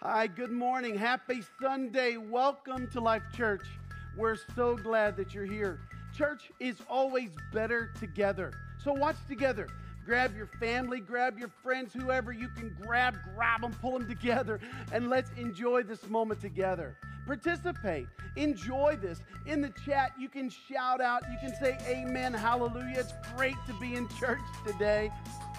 Hi, good morning. Happy Sunday. Welcome to Life Church. We're so glad that you're here. Church is always better together. So watch together. Grab your family, grab your friends, whoever you can grab, grab them, pull them together, and let's enjoy this moment together. Participate, enjoy this. In the chat, you can shout out, you can say amen, hallelujah. It's great to be in church today.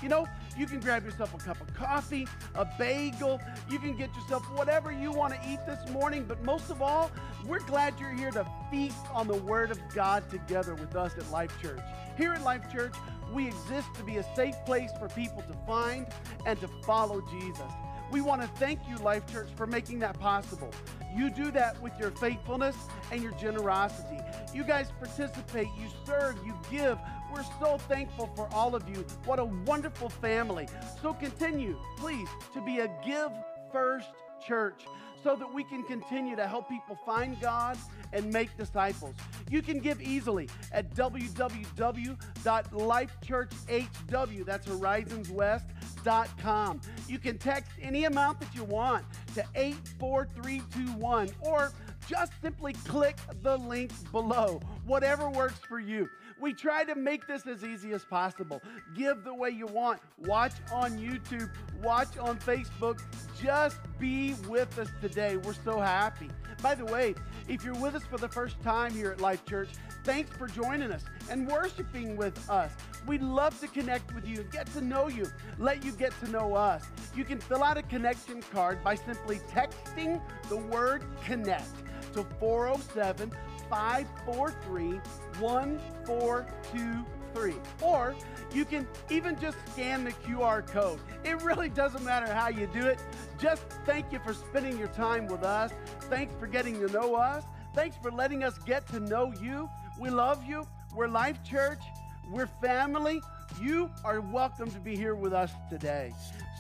You know, you can grab yourself a cup of coffee, a bagel. You can get yourself whatever you want to eat this morning. But most of all, we're glad you're here to feast on the Word of God together with us at Life Church. Here at Life Church, we exist to be a safe place for people to find and to follow Jesus. We want to thank you, Life Church, for making that possible. You do that with your faithfulness and your generosity. You guys participate, you serve, you give. We're so thankful for all of you. What a wonderful family. So continue, please, to be a give first church so that we can continue to help people find God and make disciples. You can give easily at www.lifechurchhw, that's horizonswest.com. You can text any amount that you want to 84321 or just simply click the link below. Whatever works for you. We try to make this as easy as possible. Give the way you want. Watch on YouTube, watch on Facebook. Just be with us today. We're so happy. By the way, if you're with us for the first time here at Life Church, thanks for joining us and worshiping with us. We'd love to connect with you, get to know you, let you get to know us. You can fill out a connection card by simply texting the word connect to 407 543 1423. Or you can even just scan the QR code. It really doesn't matter how you do it. Just thank you for spending your time with us. Thanks for getting to know us. Thanks for letting us get to know you. We love you. We're Life Church. We're family. You are welcome to be here with us today.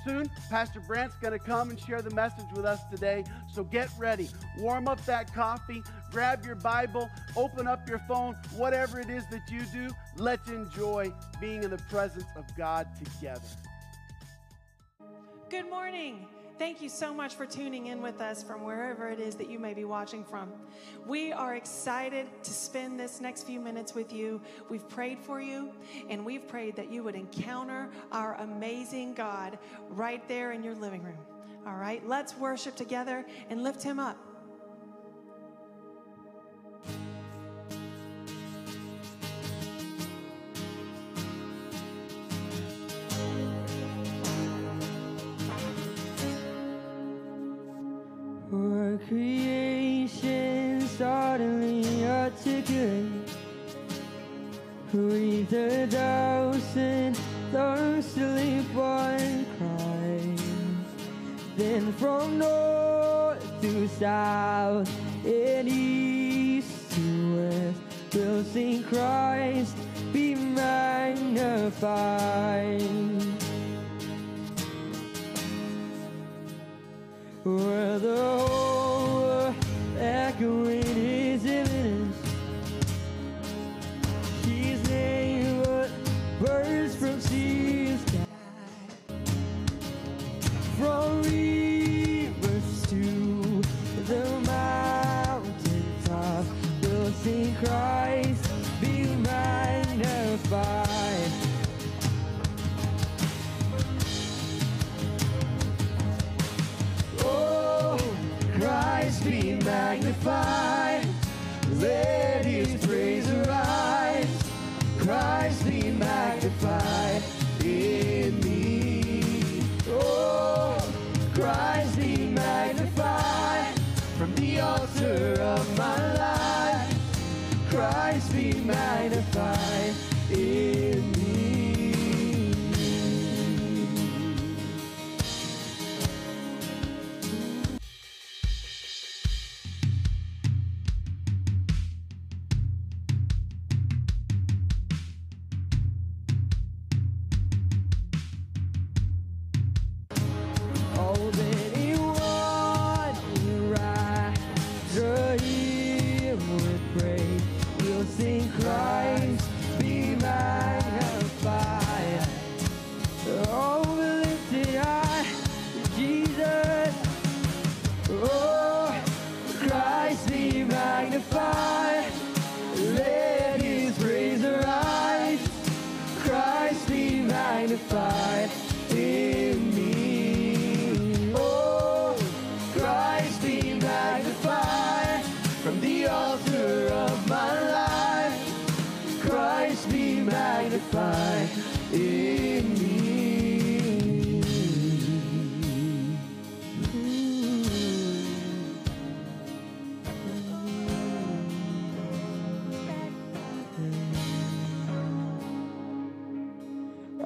Soon, Pastor Brant's going to come and share the message with us today. So get ready. Warm up that coffee, grab your Bible, open up your phone, whatever it is that you do. Let's enjoy being in the presence of God together. Good morning. Thank you so much for tuning in with us from wherever it is that you may be watching from. We are excited to spend this next few minutes with you. We've prayed for you, and we've prayed that you would encounter our amazing God right there in your living room. All right, let's worship together and lift him up.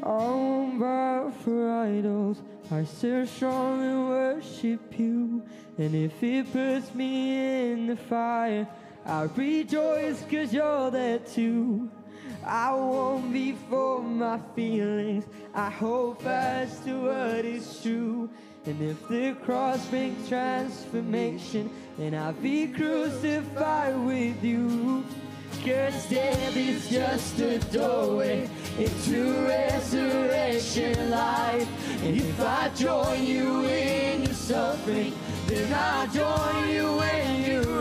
Bow for idols, I still strong and worship you. And if it puts me in the fire, I rejoice cause you're there too. I won't be for my feelings, I hold fast to what is true. And if the cross brings transformation, then I'll be crucified with you. Cause death is just a doorway into resurrection life. And if I join you in your suffering, then I'll join you when you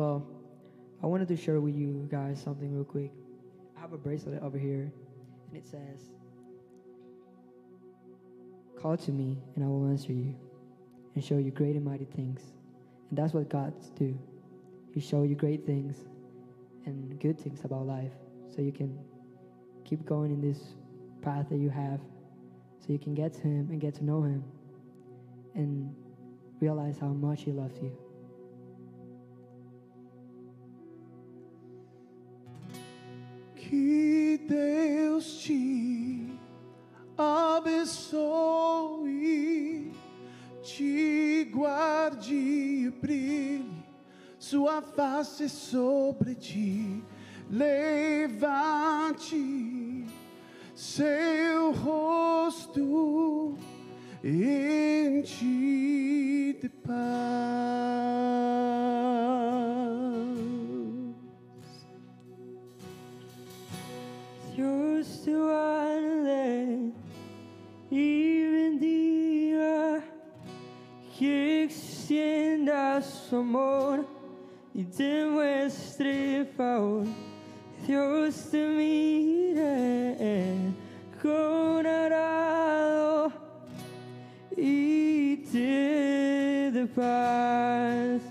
Well, I wanted to share with you guys something real quick. I have a bracelet over here, and it says, Call to me, and I will answer you, and show you great and mighty things. And that's what God's do. He show you great things and good things about life, so you can keep going in this path that you have, so you can get to Him and get to know Him, and realize how much He loves you. Que Deus te abençoe, te guarde e brilhe sua face sobre ti, levante seu rosto em ti de paz. One y bendiga que extienda su amor y demuestre favor. Dios te mire con agrado y te dé paz.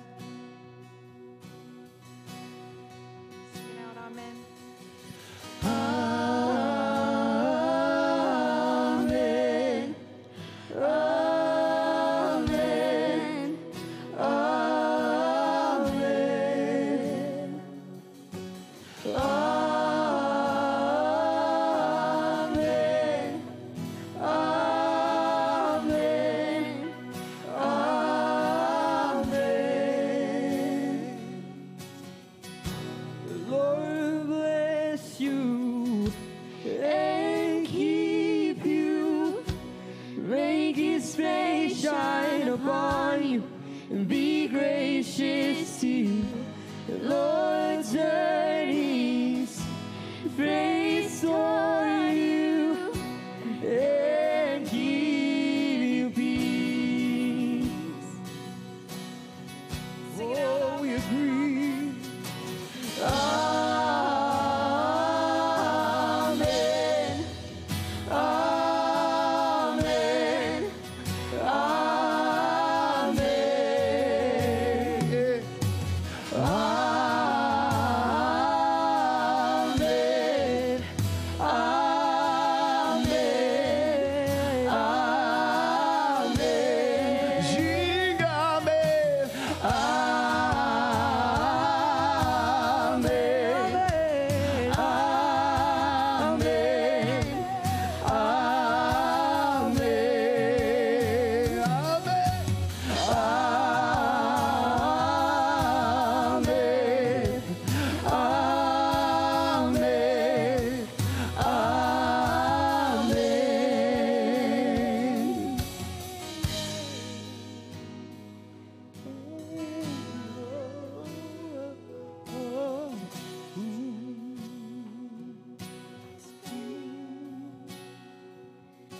Be gracious to you. The Lord turn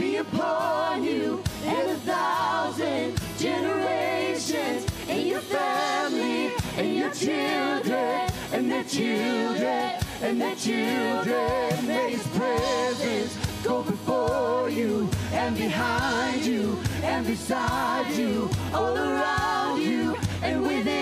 be upon you and a thousand generations and your family and your children and their children and their children. May his presence go before you and behind you and beside you, all around you and within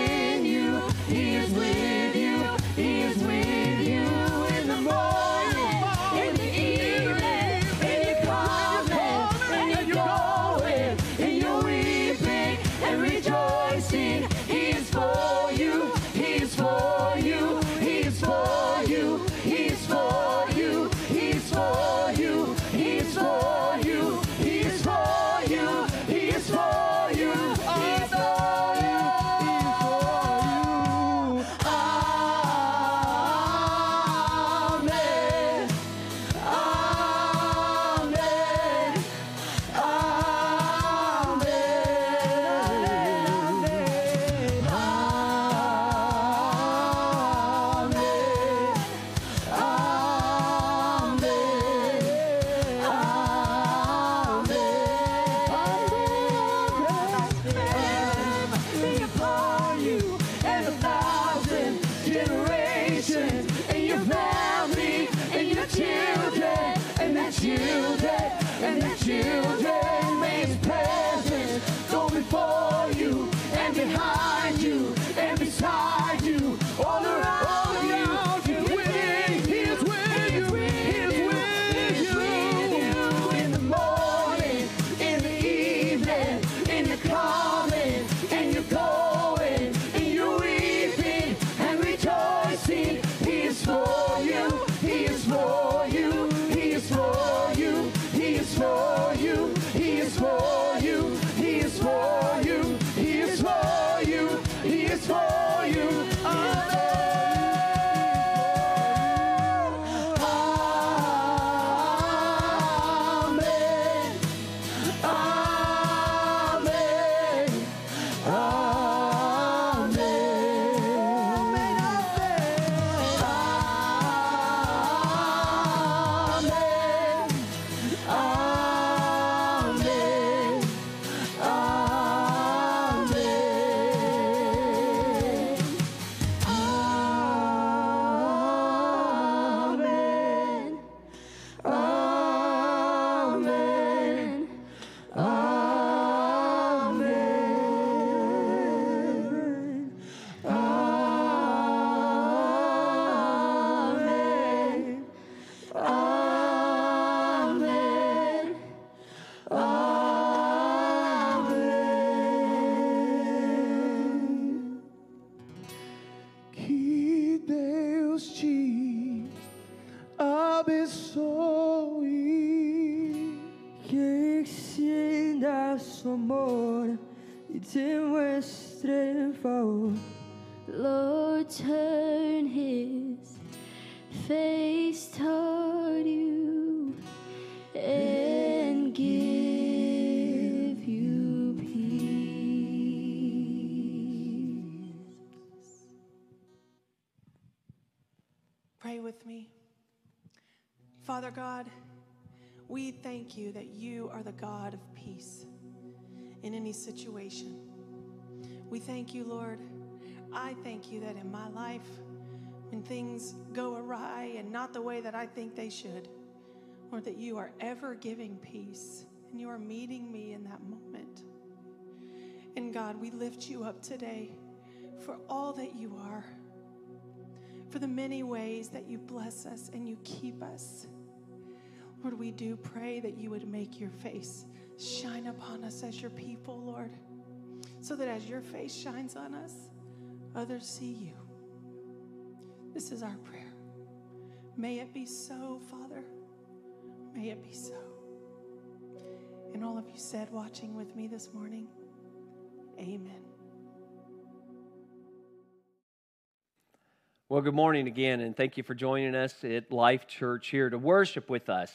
God, we thank you that you are the God of peace in any situation. We thank you, Lord. I thank you that in my life, when things go awry and not the way that I think they should, Lord, that you are ever giving peace and you are meeting me in that moment. And God, we lift you up today for all that you are for the many ways that you bless us and you keep us. Lord, we do pray that you would make your face shine upon us as your people, Lord, so that as your face shines on us, others see you. This is our prayer. May it be so, Father. May it be so. And all of you said, watching with me this morning, Amen. Well, good morning again, and thank you for joining us at Life Church here to worship with us.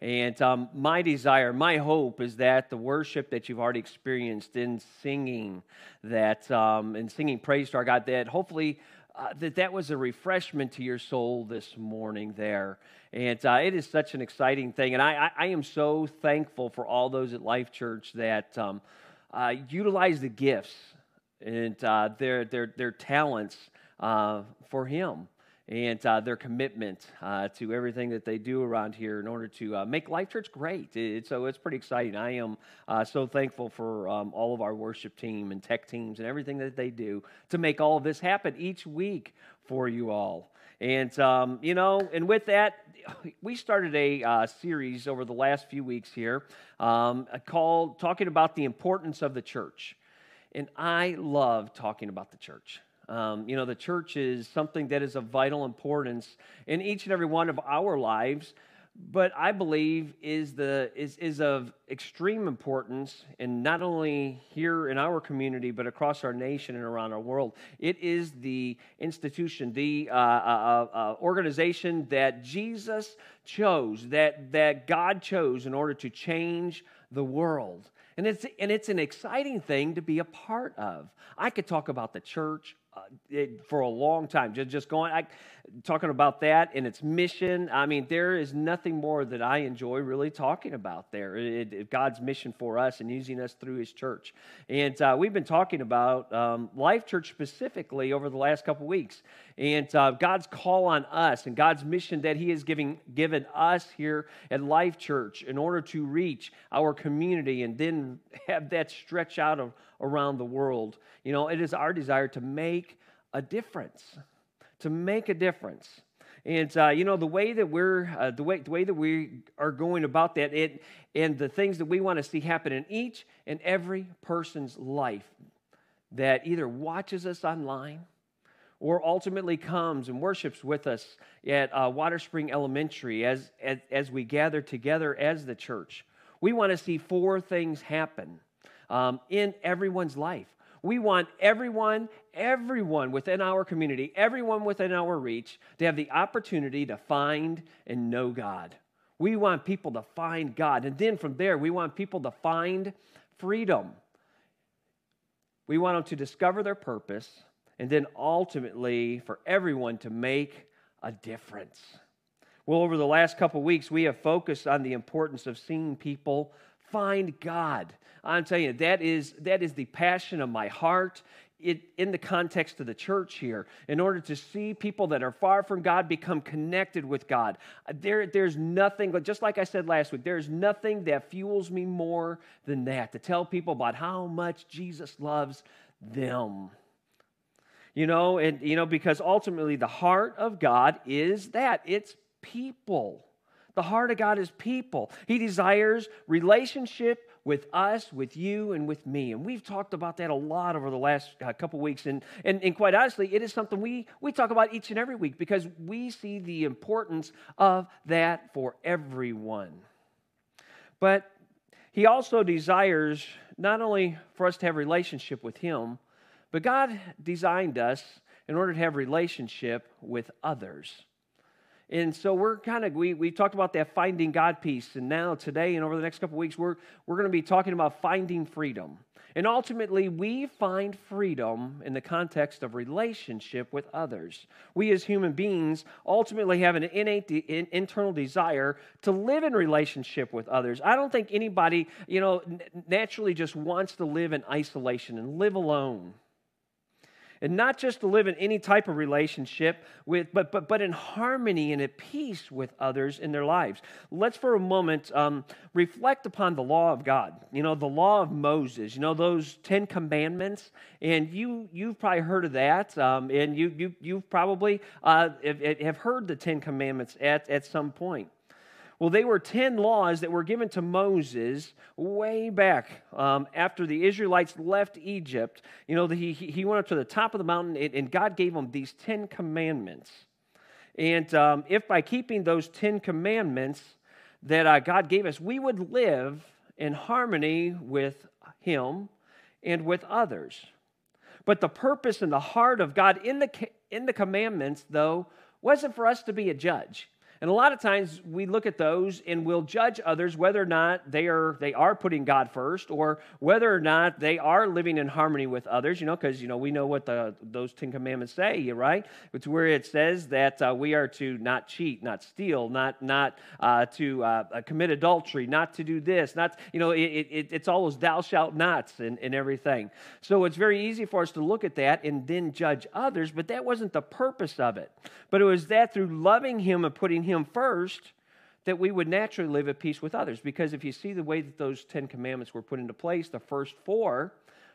And um, my desire, my hope is that the worship that you've already experienced in singing that, um, in singing praise to our God, that hopefully uh, that that was a refreshment to your soul this morning there. And uh, it is such an exciting thing. And I, I, I, am so thankful for all those at Life Church that um, uh, utilize the gifts and uh, their, their, their talents uh, for Him and uh, their commitment uh, to everything that they do around here in order to uh, make Life Church great. It, so it's pretty exciting. I am uh, so thankful for um, all of our worship team and tech teams and everything that they do to make all of this happen each week for you all. And, um, you know, and with that, we started a uh, series over the last few weeks here um, called Talking About the Importance of the Church. And I love talking about the church. Um, you know, the church is something that is of vital importance in each and every one of our lives, but I believe is, the, is, is of extreme importance, and not only here in our community, but across our nation and around our world. It is the institution, the uh, uh, uh, uh organization that Jesus chose, that, that God chose in order to change the world. And it's, and it's an exciting thing to be a part of. I could talk about the church uh, it, for a long time. Just, just going, I, talking about that and its mission. I mean, there is nothing more that I enjoy really talking about there. It, it, God's mission for us and using us through His church. And uh, we've been talking about um, Life Church specifically over the last couple weeks, and uh, God's call on us and God's mission that He has giving, given us here at Life Church in order to reach our community and then have that stretch out of, around the world. You know, it is our desire to make a difference to make a difference. And uh, you know the way that we're uh, the way the way that we are going about that it and the things that we want to see happen in each and every person's life that either watches us online or ultimately comes and worships with us at uh, Water Spring Elementary as, as as we gather together as the church. We want to see four things happen um, in everyone's life. We want everyone, everyone within our community, everyone within our reach to have the opportunity to find and know God. We want people to find God. And then from there, we want people to find freedom. We want them to discover their purpose and then ultimately for everyone to make a difference. Well, over the last couple weeks, we have focused on the importance of seeing people find God. I'm telling you, that is, that is the passion of my heart. It, in the context of the church here, in order to see people that are far from God become connected with God. There, there's nothing, just like I said last week, there's nothing that fuels me more than that to tell people about how much Jesus loves them. You know, and you know, because ultimately the heart of God is that it's people. The heart of God is people. He desires relationship with us, with you, and with me. And we've talked about that a lot over the last uh, couple weeks. And, and, and quite honestly, it is something we, we talk about each and every week because we see the importance of that for everyone. But he also desires not only for us to have relationship with him, but God designed us in order to have relationship with others. And so we're kind of, we, we talked about that finding God piece. And now, today, and over the next couple weeks, we're, we're going to be talking about finding freedom. And ultimately, we find freedom in the context of relationship with others. We as human beings ultimately have an innate de- internal desire to live in relationship with others. I don't think anybody, you know, naturally just wants to live in isolation and live alone and not just to live in any type of relationship with but but but in harmony and at peace with others in their lives. Let's for a moment um, reflect upon the law of god. You know the law of moses you know those 10 commandments and you you've probably heard of that um, and you you you've probably uh, have, have heard the 10 commandments at at some point well, they were 10 laws that were given to Moses way back um, after the Israelites left Egypt. You know, he, he went up to the top of the mountain and God gave him these 10 commandments. And um, if by keeping those 10 commandments that uh, God gave us, we would live in harmony with Him and with others. But the purpose and the heart of God in the, in the commandments, though, wasn't for us to be a judge. And a lot of times we look at those and we'll judge others whether or not they are they are putting God first or whether or not they are living in harmony with others, you know, because you know we know what the those 10 commandments say, right? It's where it says that uh, we are to not cheat, not steal, not not uh, to uh, uh commit adultery, not to do this, not you know, it, it, it's all those thou shalt nots and, and everything. So it's very easy for us to look at that and then judge others, but that wasn't the purpose of it. But it was that through loving him and putting him first, that we would naturally live at peace with others. Because if you see the way that those Ten Commandments were put into place, the first four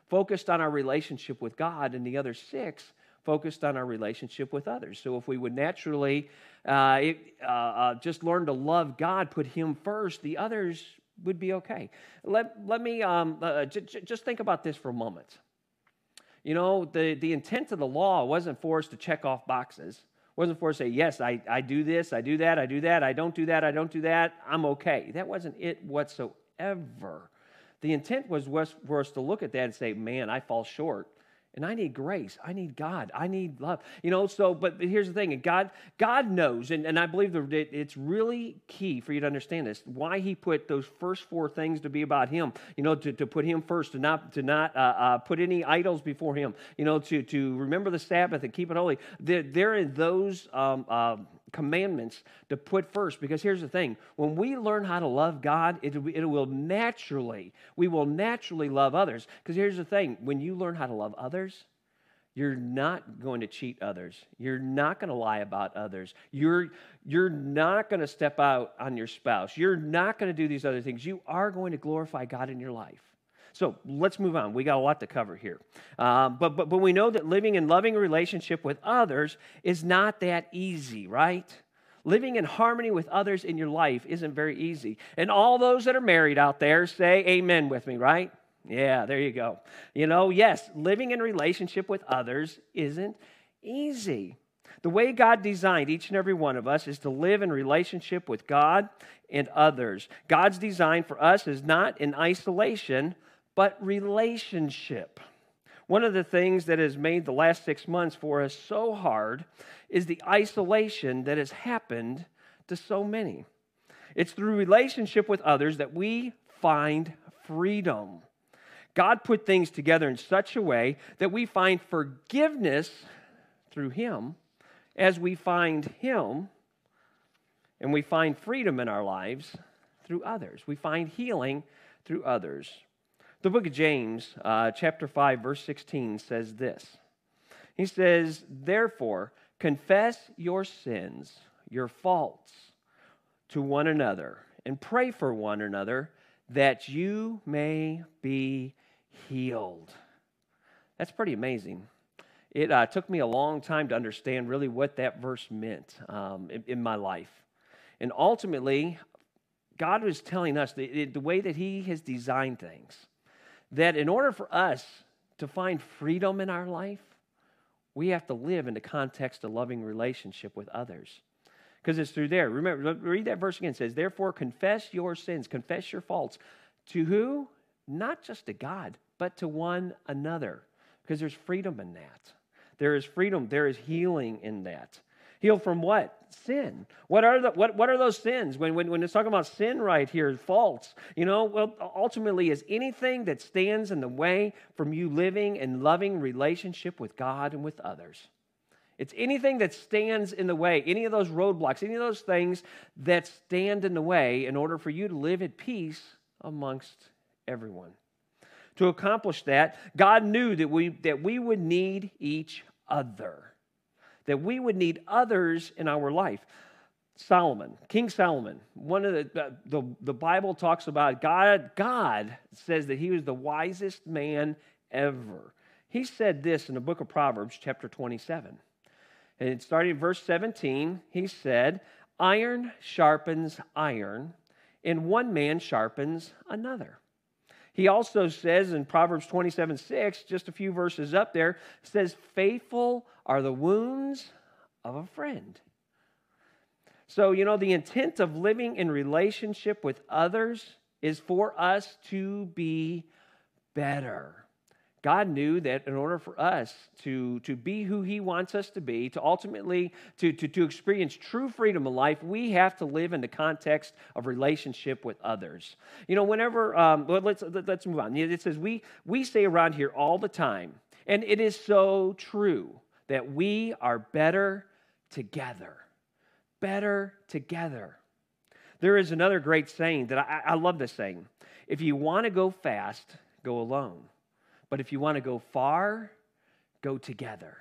focused on our relationship with God, and the other six focused on our relationship with others. So if we would naturally uh, it, uh, uh, just learn to love God, put Him first, the others would be okay. Let, let me um, uh, j- j- just think about this for a moment. You know, the, the intent of the law wasn't for us to check off boxes wasn't for say, yes, I, I do this, I do that, I do that, I don't do that, I don't do that, I'm okay. That wasn't it whatsoever. The intent was for us to look at that and say, man, I fall short. And I need grace. I need God. I need love. You know, so, but here's the thing. God, God knows, and, and I believe that it's really key for you to understand this, why he put those first four things to be about him. You know, to, to put him first, to not, to not uh, uh, put any idols before him. You know, to, to remember the Sabbath and keep it holy. They're, they're in those um, uh, commandments to put first. Because here's the thing when we learn how to love god it, it will naturally we will naturally love others. Because here's the thing when you learn how to love others you're not going to cheat others. You're not going to lie about others. You're you're not going to step out on your spouse. You're not going to do these other things. You are going to glorify god in your life so let's move on. We got a lot to cover here. Um, but, but, but we know that living in loving relationship with others is not that easy, right? Living in harmony with others in your life isn't very easy. And all those that are married out there say amen with me, right? Yeah, there you go. You know, yes, living in relationship with others isn't easy. The way God designed each and every one of us is to live in relationship with God and others. God's design for us is not in isolation, but relationship. One of the things that has made the last six months for us so hard is the isolation that has happened to so many. It's through relationship with others that we find freedom. God put things together in such a way that we find forgiveness through Him as we find Him and we find freedom in our lives through others. We find healing through others. The book of James, uh, chapter 5, verse 16 says this. He says, Therefore, confess your sins, your faults to one another, and pray for one another that you may be healed. That's pretty amazing. It uh, took me a long time to understand really what that verse meant um, in, in, my life. And ultimately, God was telling us the, the way that He has designed things that in order for us to find freedom in our life, we have to live in the context of loving relationship with others. Because it's through there. Remember, read that verse again. It says, Therefore, confess your sins, confess your faults. To who? Not just to God, but to one another. Because there's freedom in that. There is freedom, there is healing in that. Healed from what? Sin. What are, the, what, what are those sins? When, when, when it's talking about sin right here, faults, you know, well, ultimately is anything that stands in the way from you living and loving relationship with God and with others. It's anything that stands in the way, any of those roadblocks, any of those things that stand in the way in order for you to live at peace amongst everyone. To accomplish that, God knew that we, that we would need each other that we would need others in our life. Solomon, King Solomon, one of the, the, the Bible talks about God, God says that he was the wisest man ever. He said this in the book of Proverbs, chapter 27. And starting in verse 17, he said, Iron sharpens iron, and one man sharpens another. He also says in Proverbs 27 6, just a few verses up there, says, Faithful are the wounds of a friend. So, you know, the intent of living in relationship with others is for us to be better. God knew that in order for us to, to be who He wants us to be, to ultimately to, to, to experience true freedom of life, we have to live in the context of relationship with others. You know, whenever um, let's let's move on. It says we we say around here all the time, and it is so true that we are better together. Better together. There is another great saying that I, I love this saying. If you want to go fast, go alone. But if you want to go far, go together.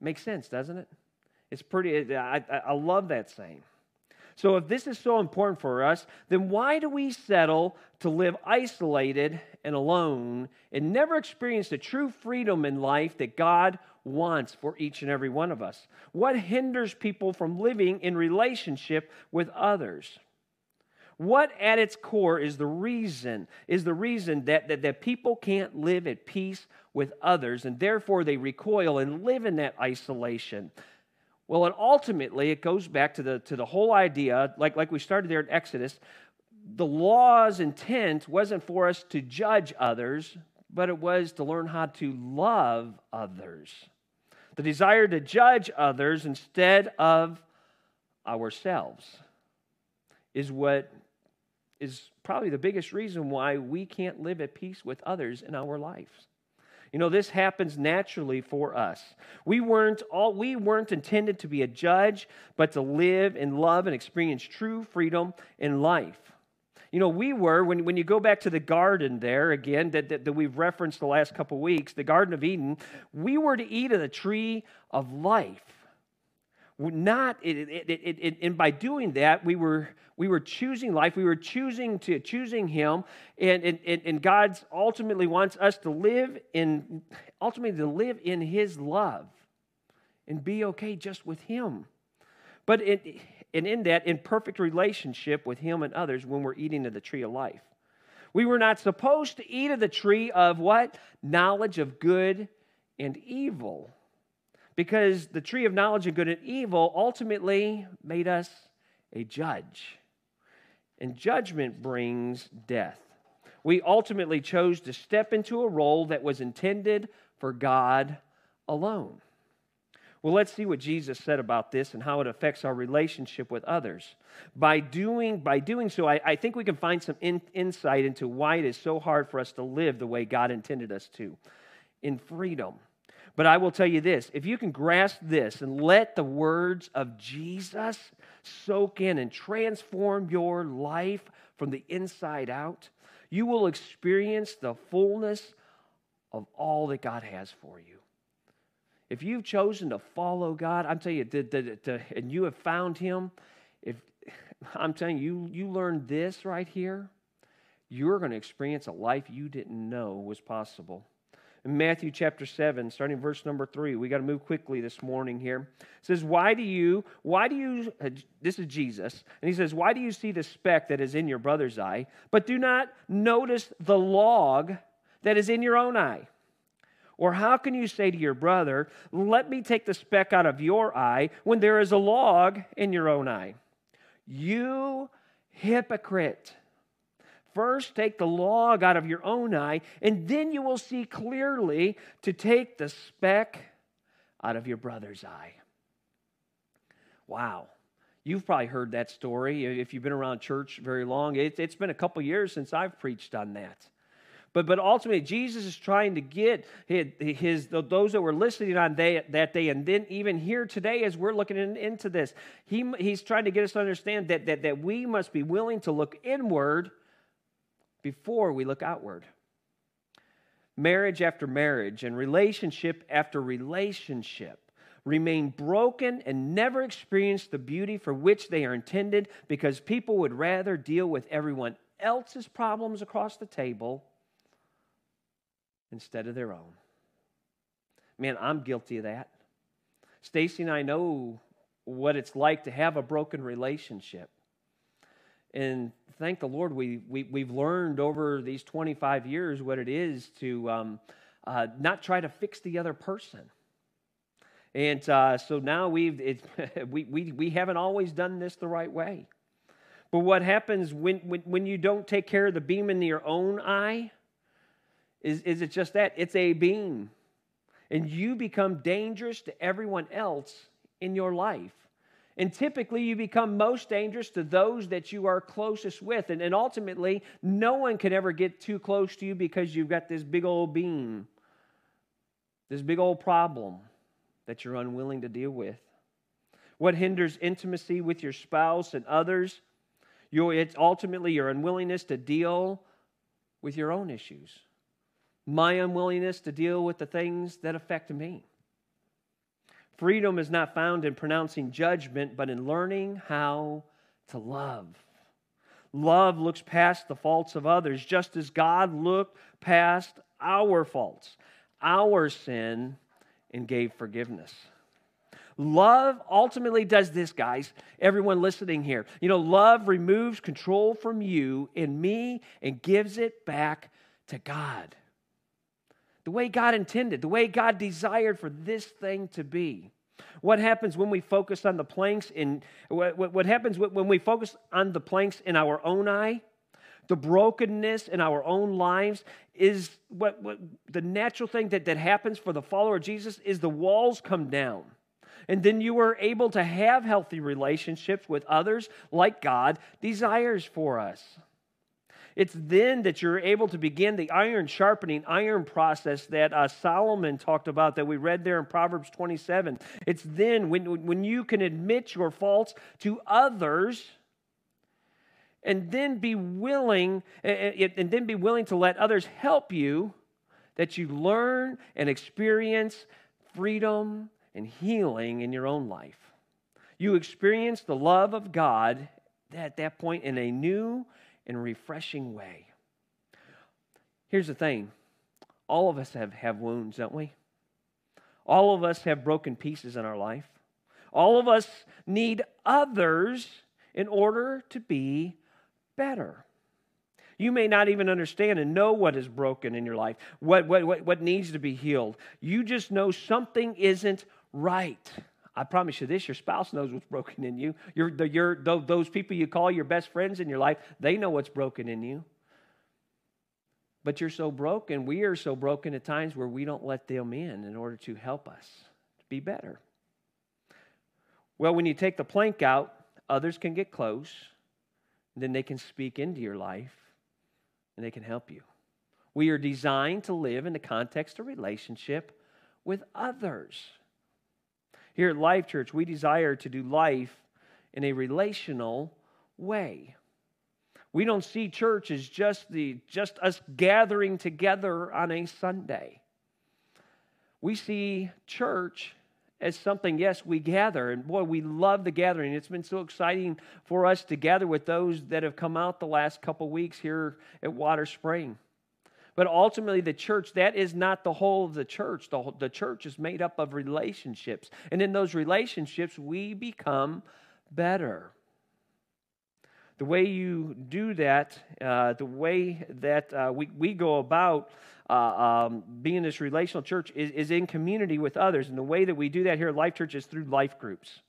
Makes sense, doesn't it? It's pretty, I, I love that saying. So, if this is so important for us, then why do we settle to live isolated and alone and never experience the true freedom in life that God wants for each and every one of us? What hinders people from living in relationship with others? What at its core is the reason, is the reason that, that, that people can't live at peace with others and therefore they recoil and live in that isolation? Well, and ultimately it goes back to the, to the whole idea, like, like we started there in Exodus, the law's intent wasn't for us to judge others, but it was to learn how to love others. The desire to judge others instead of ourselves is what is probably the biggest reason why we can't live at peace with others in our lives. You know, this happens naturally for us. We weren't all we weren't intended to be a judge, but to live and love and experience true freedom in life. You know, we were, when, when you go back to the garden there again, that, that, that we've referenced the last couple weeks, the Garden of Eden, we were to eat of the tree of life not it, it, it, and by doing that we were we were choosing life. We were choosing to choosing him. And, and, and god's ultimately wants us to live in ultimately to live in his love and be okay just with him. But in, and in that in perfect relationship with him and others when we're eating of the tree of life. We were not supposed to eat of the tree of what? Knowledge of good and evil because the tree of knowledge of good and evil ultimately made us a judge. And judgment brings death. We ultimately chose to step into a role that was intended for God alone. Well, let's see what Jesus said about this and how it affects our relationship with others. By doing, by doing so, I, I think we can find some in, insight into why it is so hard for us to live the way God intended us to in freedom. But I will tell you this if you can grasp this and let the words of Jesus soak in and transform your life from the inside out, you will experience the fullness of all that God has for you. If you've chosen to follow God, I'm telling you, the, the, the, and you have found Him, if I'm telling you, you, you learned this right here, you're going to experience a life you didn't know was possible. In Matthew chapter 7, starting verse number 3, we got to move quickly this morning here. It says, Why do you, why do you, uh, this is Jesus, and he says, Why do you see the speck that is in your brother's eye, but do not notice the log that is in your own eye? Or how can you say to your brother, Let me take the speck out of your eye when there is a log in your own eye? You hypocrite. First, take the log out of your own eye, and then you will see clearly to take the speck out of your brother's eye. Wow. You've probably heard that story if you've been around church very long. It, has been a couple years since I've preached on that. But, but ultimately, Jesus is trying to get his, his those that were listening on day, that day, and then even here today, as we're looking in, into this, he, he's trying to get us to understand that, that, that we must be willing to look inward before we look outward. Marriage after marriage and relationship after relationship remain broken and never experience the beauty for which they are intended because people would rather deal with everyone else's problems across the table instead of their own. Man, I'm guilty of that. Stacy and I know what it's like to have a broken relationship. And thank the Lord, we, we, we've learned over these 25 years what it is to um, uh, not try to fix the other person. And uh, so now we've, we, we, we haven't always done this the right way. But what happens when, when, when you don't take care of the beam in your own eye? Is, is it just that? It's a beam. And you become dangerous to everyone else in your life. And typically, you become most dangerous to those that you are closest with. And, and ultimately, no one can ever get too close to you because you've got this big old beam, this big old problem that you're unwilling to deal with. What hinders intimacy with your spouse and others? Your, it's ultimately your unwillingness to deal with your own issues. My unwillingness to deal with the things that affect me. Freedom is not found in pronouncing judgment, but in learning how to love. Love looks past the faults of others, just as God looked past our faults, our sin, and gave forgiveness. Love ultimately does this, guys. Everyone listening here. You know, love removes control from you and me and gives it back to God. The way God intended, the way God desired for this thing to be. What happens when we focus on the planks in what, what happens when we focus on the planks in our own eye? The brokenness in our own lives is what, what the natural thing that, that happens for the follower of Jesus is the walls come down. And then you are able to have healthy relationships with others like God desires for us. It's then that you're able to begin the iron sharpening iron process that uh, Solomon talked about that we read there in Proverbs 27. It's then when, when you can admit your faults to others and then be willing and then be willing to let others help you that you learn and experience freedom and healing in your own life. You experience the love of God at that point in a new and refreshing way. Here's the thing all of us have, have wounds, don't we? All of us have broken pieces in our life. All of us need others in order to be better. You may not even understand and know what is broken in your life, what, what, what, what needs to be healed. You just know something isn't right. I promise you this your spouse knows what's broken in you. Your, the, your, those people you call your best friends in your life, they know what's broken in you. But you're so broken, we are so broken at times where we don't let them in in order to help us to be better. Well, when you take the plank out, others can get close, and then they can speak into your life and they can help you. We are designed to live in the context of relationship with others. Here at Life Church, we desire to do life in a relational way. We don't see church as just, the, just us gathering together on a Sunday. We see church as something, yes, we gather. And boy, we love the gathering. It's been so exciting for us to gather with those that have come out the last couple weeks here at Water Spring. But ultimately, the church, that is not the whole of the church. The, whole, the church is made up of relationships. And in those relationships, we become better. The way you do that, uh, the way that uh, we, we go about uh, um, being this relational church is, is in community with others. And the way that we do that here at Life Church is through life groups.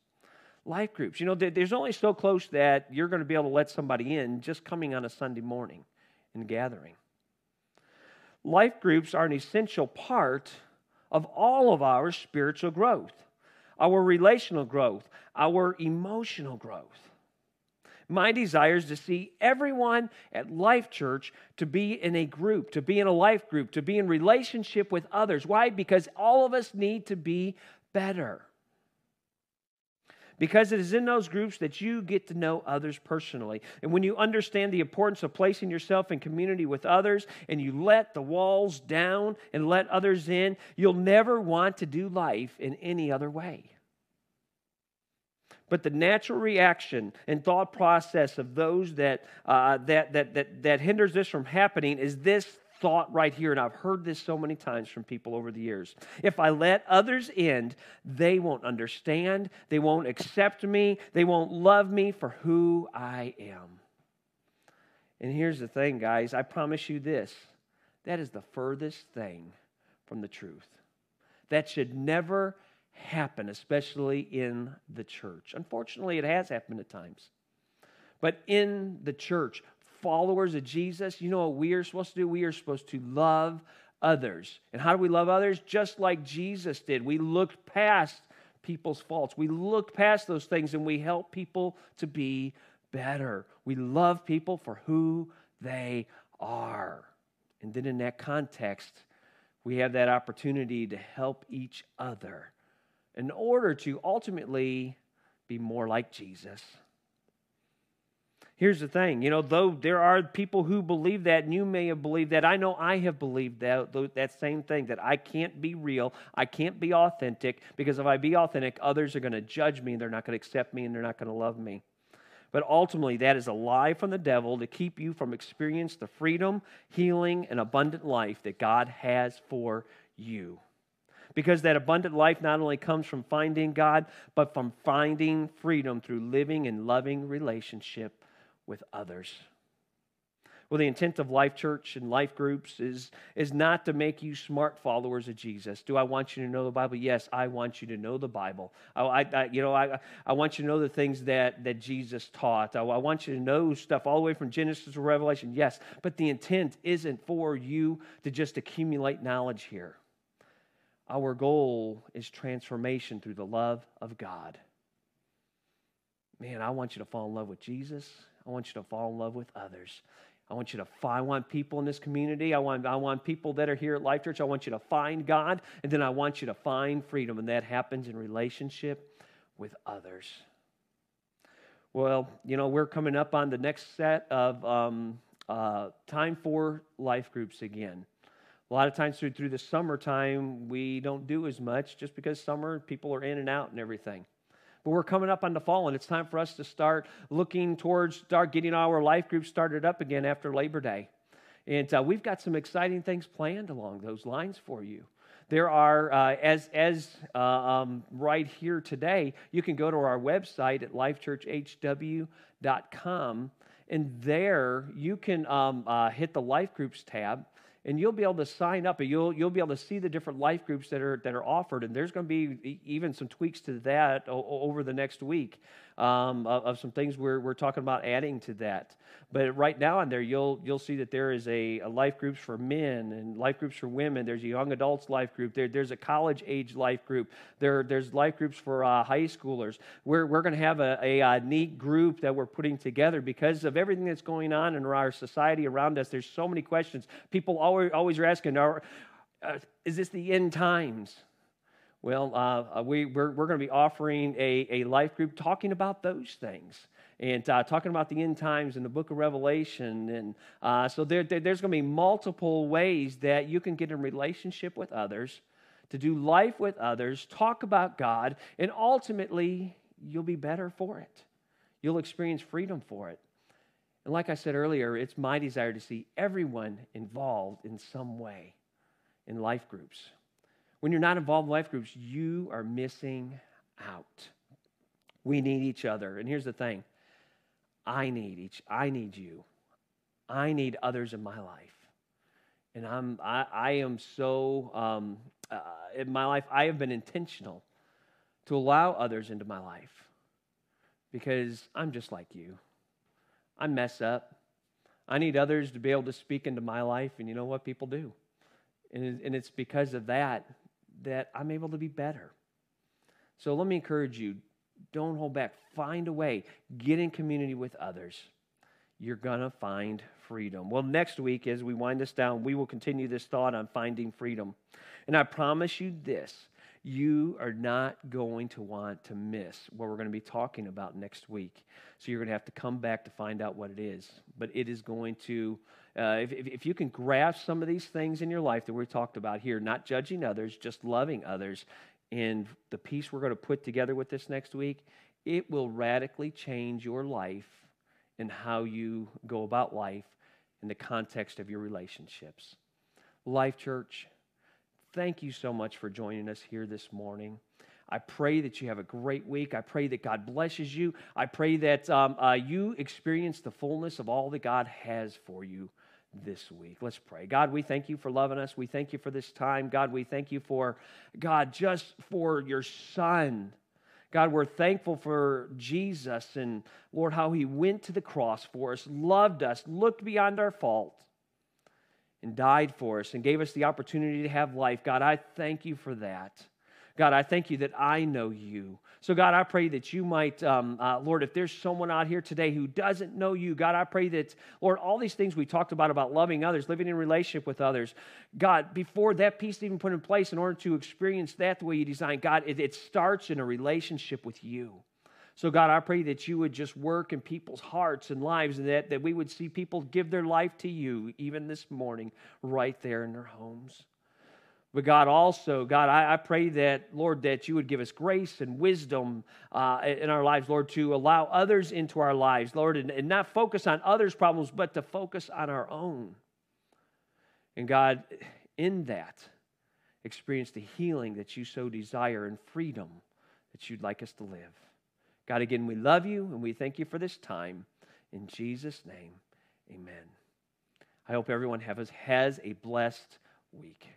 Life groups. You know, there's only so close that you're going to be able to let somebody in just coming on a Sunday morning and gathering life groups are an essential part of all of our spiritual growth, our relational growth, our emotional growth. My desire is to see everyone at Life Church to be in a group, to be in a life group, to be in relationship with others. Why? Because all of us need to be better because it is in those groups that you get to know others personally. And when you understand the importance of placing yourself in community with others and you let the walls down and let others in, you'll never want to do life in any other way. But the natural reaction and thought process of those that, uh, that, that, that, that hinders this from happening is this thought right here, and I've heard this so many times from people over the years. If I let others in, they won't understand, they won't accept me, they won't love me for who I am. And here's the thing, guys I promise you this that is the furthest thing from the truth. That should never happen, especially in the church. Unfortunately, it has happened at times. But in the church, followers of Jesus, you know what we are supposed to do? We are supposed to love others. And how do we love others? Just like Jesus did. We look past people's faults. We look past those things and we help people to be better. We love people for who they are. And then in that context, we have that opportunity to help each other in order to ultimately be more like Jesus. Here's the thing, you know, though there are people who believe that, and you may have believed that, I know I have believed that, that same thing, that I can't be real, I can't be authentic, because if I be authentic, others are going to judge me, and they're not going to accept me, and they're not going to love me. But ultimately, that is a lie from the devil to keep you from experiencing the freedom, healing, and abundant life that God has for you. Because that abundant life not only comes from finding God, but from finding freedom through living and loving relationship with others. Well, the intent of Life Church and life groups is, is not to make you smart followers of Jesus. Do I want you to know the Bible? Yes, I want you to know the Bible. I, I you know, I, I want you to know the things that, that Jesus taught. I, I want you to know stuff all the way from Genesis to Revelation. Yes, but the intent isn't for you to just accumulate knowledge here. Our goal is transformation through the love of God. Man, I want you to fall in love with Jesus. I want you to fall in love with others. I want you to find, I want people in this community. I want, I want people that are here at Life Church. I want you to find God, and then I want you to find freedom, and that happens in relationship with others. Well, you know, we're coming up on the next set of um, uh, time for life groups again. A lot of times through, through the summertime, we don't do as much just because summer people are in and out and everything. But we're coming up on the fall, and it's time for us to start looking towards start getting our life group started up again after Labor Day. And uh, we've got some exciting things planned along those lines for you. There are, uh, as, as uh, um, right here today, you can go to our website at lifechurchhw.com, and there you can um, uh, hit the life groups tab and you'll be able to sign up and you'll, you'll be able to see the different life groups that are, that are offered. And there's going to be even some tweaks to that over the next week um, of, of, some things we're, we're talking about adding to that. But right now on there, you'll, you'll see that there is a, a life groups for men and life groups for women. There's a young adults life group. There, there's a college age life group. There, there's life groups for uh, high schoolers. We're, we're going to have a, a, a neat group that we're putting together because of everything that's going on in our society around us. There's so many questions. People always, always are asking, are, uh, is this the end times? Well, uh, we, we're, we're going to be offering a, a life group talking about those things and uh, talking about the end times in the book of Revelation. And uh, so there, there, there's going to be multiple ways that you can get in relationship with others, to do life with others, talk about God, and ultimately, you'll be better for it. You'll experience freedom for it. And like I said earlier, it's my desire to see everyone involved in some way in life groups. When you're not involved in life groups, you are missing out. We need each other. And here's the thing I need each, I need you. I need others in my life. And I'm, I, I am so, um, uh, in my life, I have been intentional to allow others into my life because I'm just like you. I mess up. I need others to be able to speak into my life, and you know what people do? And, and it's because of that that I'm able to be better. So let me encourage you don't hold back. Find a way. Get in community with others. You're going to find freedom. Well, next week, as we wind this down, we will continue this thought on finding freedom. And I promise you this you are not going to want to miss what we're going to be talking about next week. So you're going to have to come back to find out what it is. But it is going to uh, if, if you can grasp some of these things in your life that we talked about here, not judging others, just loving others, and the piece we're going to put together with this next week, it will radically change your life and how you go about life in the context of your relationships. Life Church, thank you so much for joining us here this morning. I pray that you have a great week. I pray that God blesses you. I pray that um, uh, you experience the fullness of all that God has for you this week. Let's pray. God, we thank you for loving us. We thank you for this time. God, we thank you for, God, just for your son. God, we're thankful for Jesus and Lord, how he went to the cross for us, loved us, looked beyond our fault, and died for us and gave us the opportunity to have life. God, I thank you for that. God, I thank you that I know you. So, God, I pray that you might, um, uh, Lord, if there's someone out here today who doesn't know you, God, I pray that, Lord, all these things we talked about, about loving others, living in relationship with others, God, before that piece even put in place, in order to experience that the way you designed, God, it, it starts in a relationship with you. So, God, I pray that you would just work in people's hearts and lives and that, that we would see people give their life to you even this morning, right there in their homes. But God, also, God, I, I, pray that, Lord, that you would give us grace and wisdom uh, in our lives, Lord, to allow others into our lives, Lord, and, and not focus on others' problems, but to focus on our own. And God, in that, experience the healing that you so desire and freedom that you'd like us to live. God, again, we love you and we thank you for this time. In Jesus' name, amen. I hope everyone has, has a blessed week.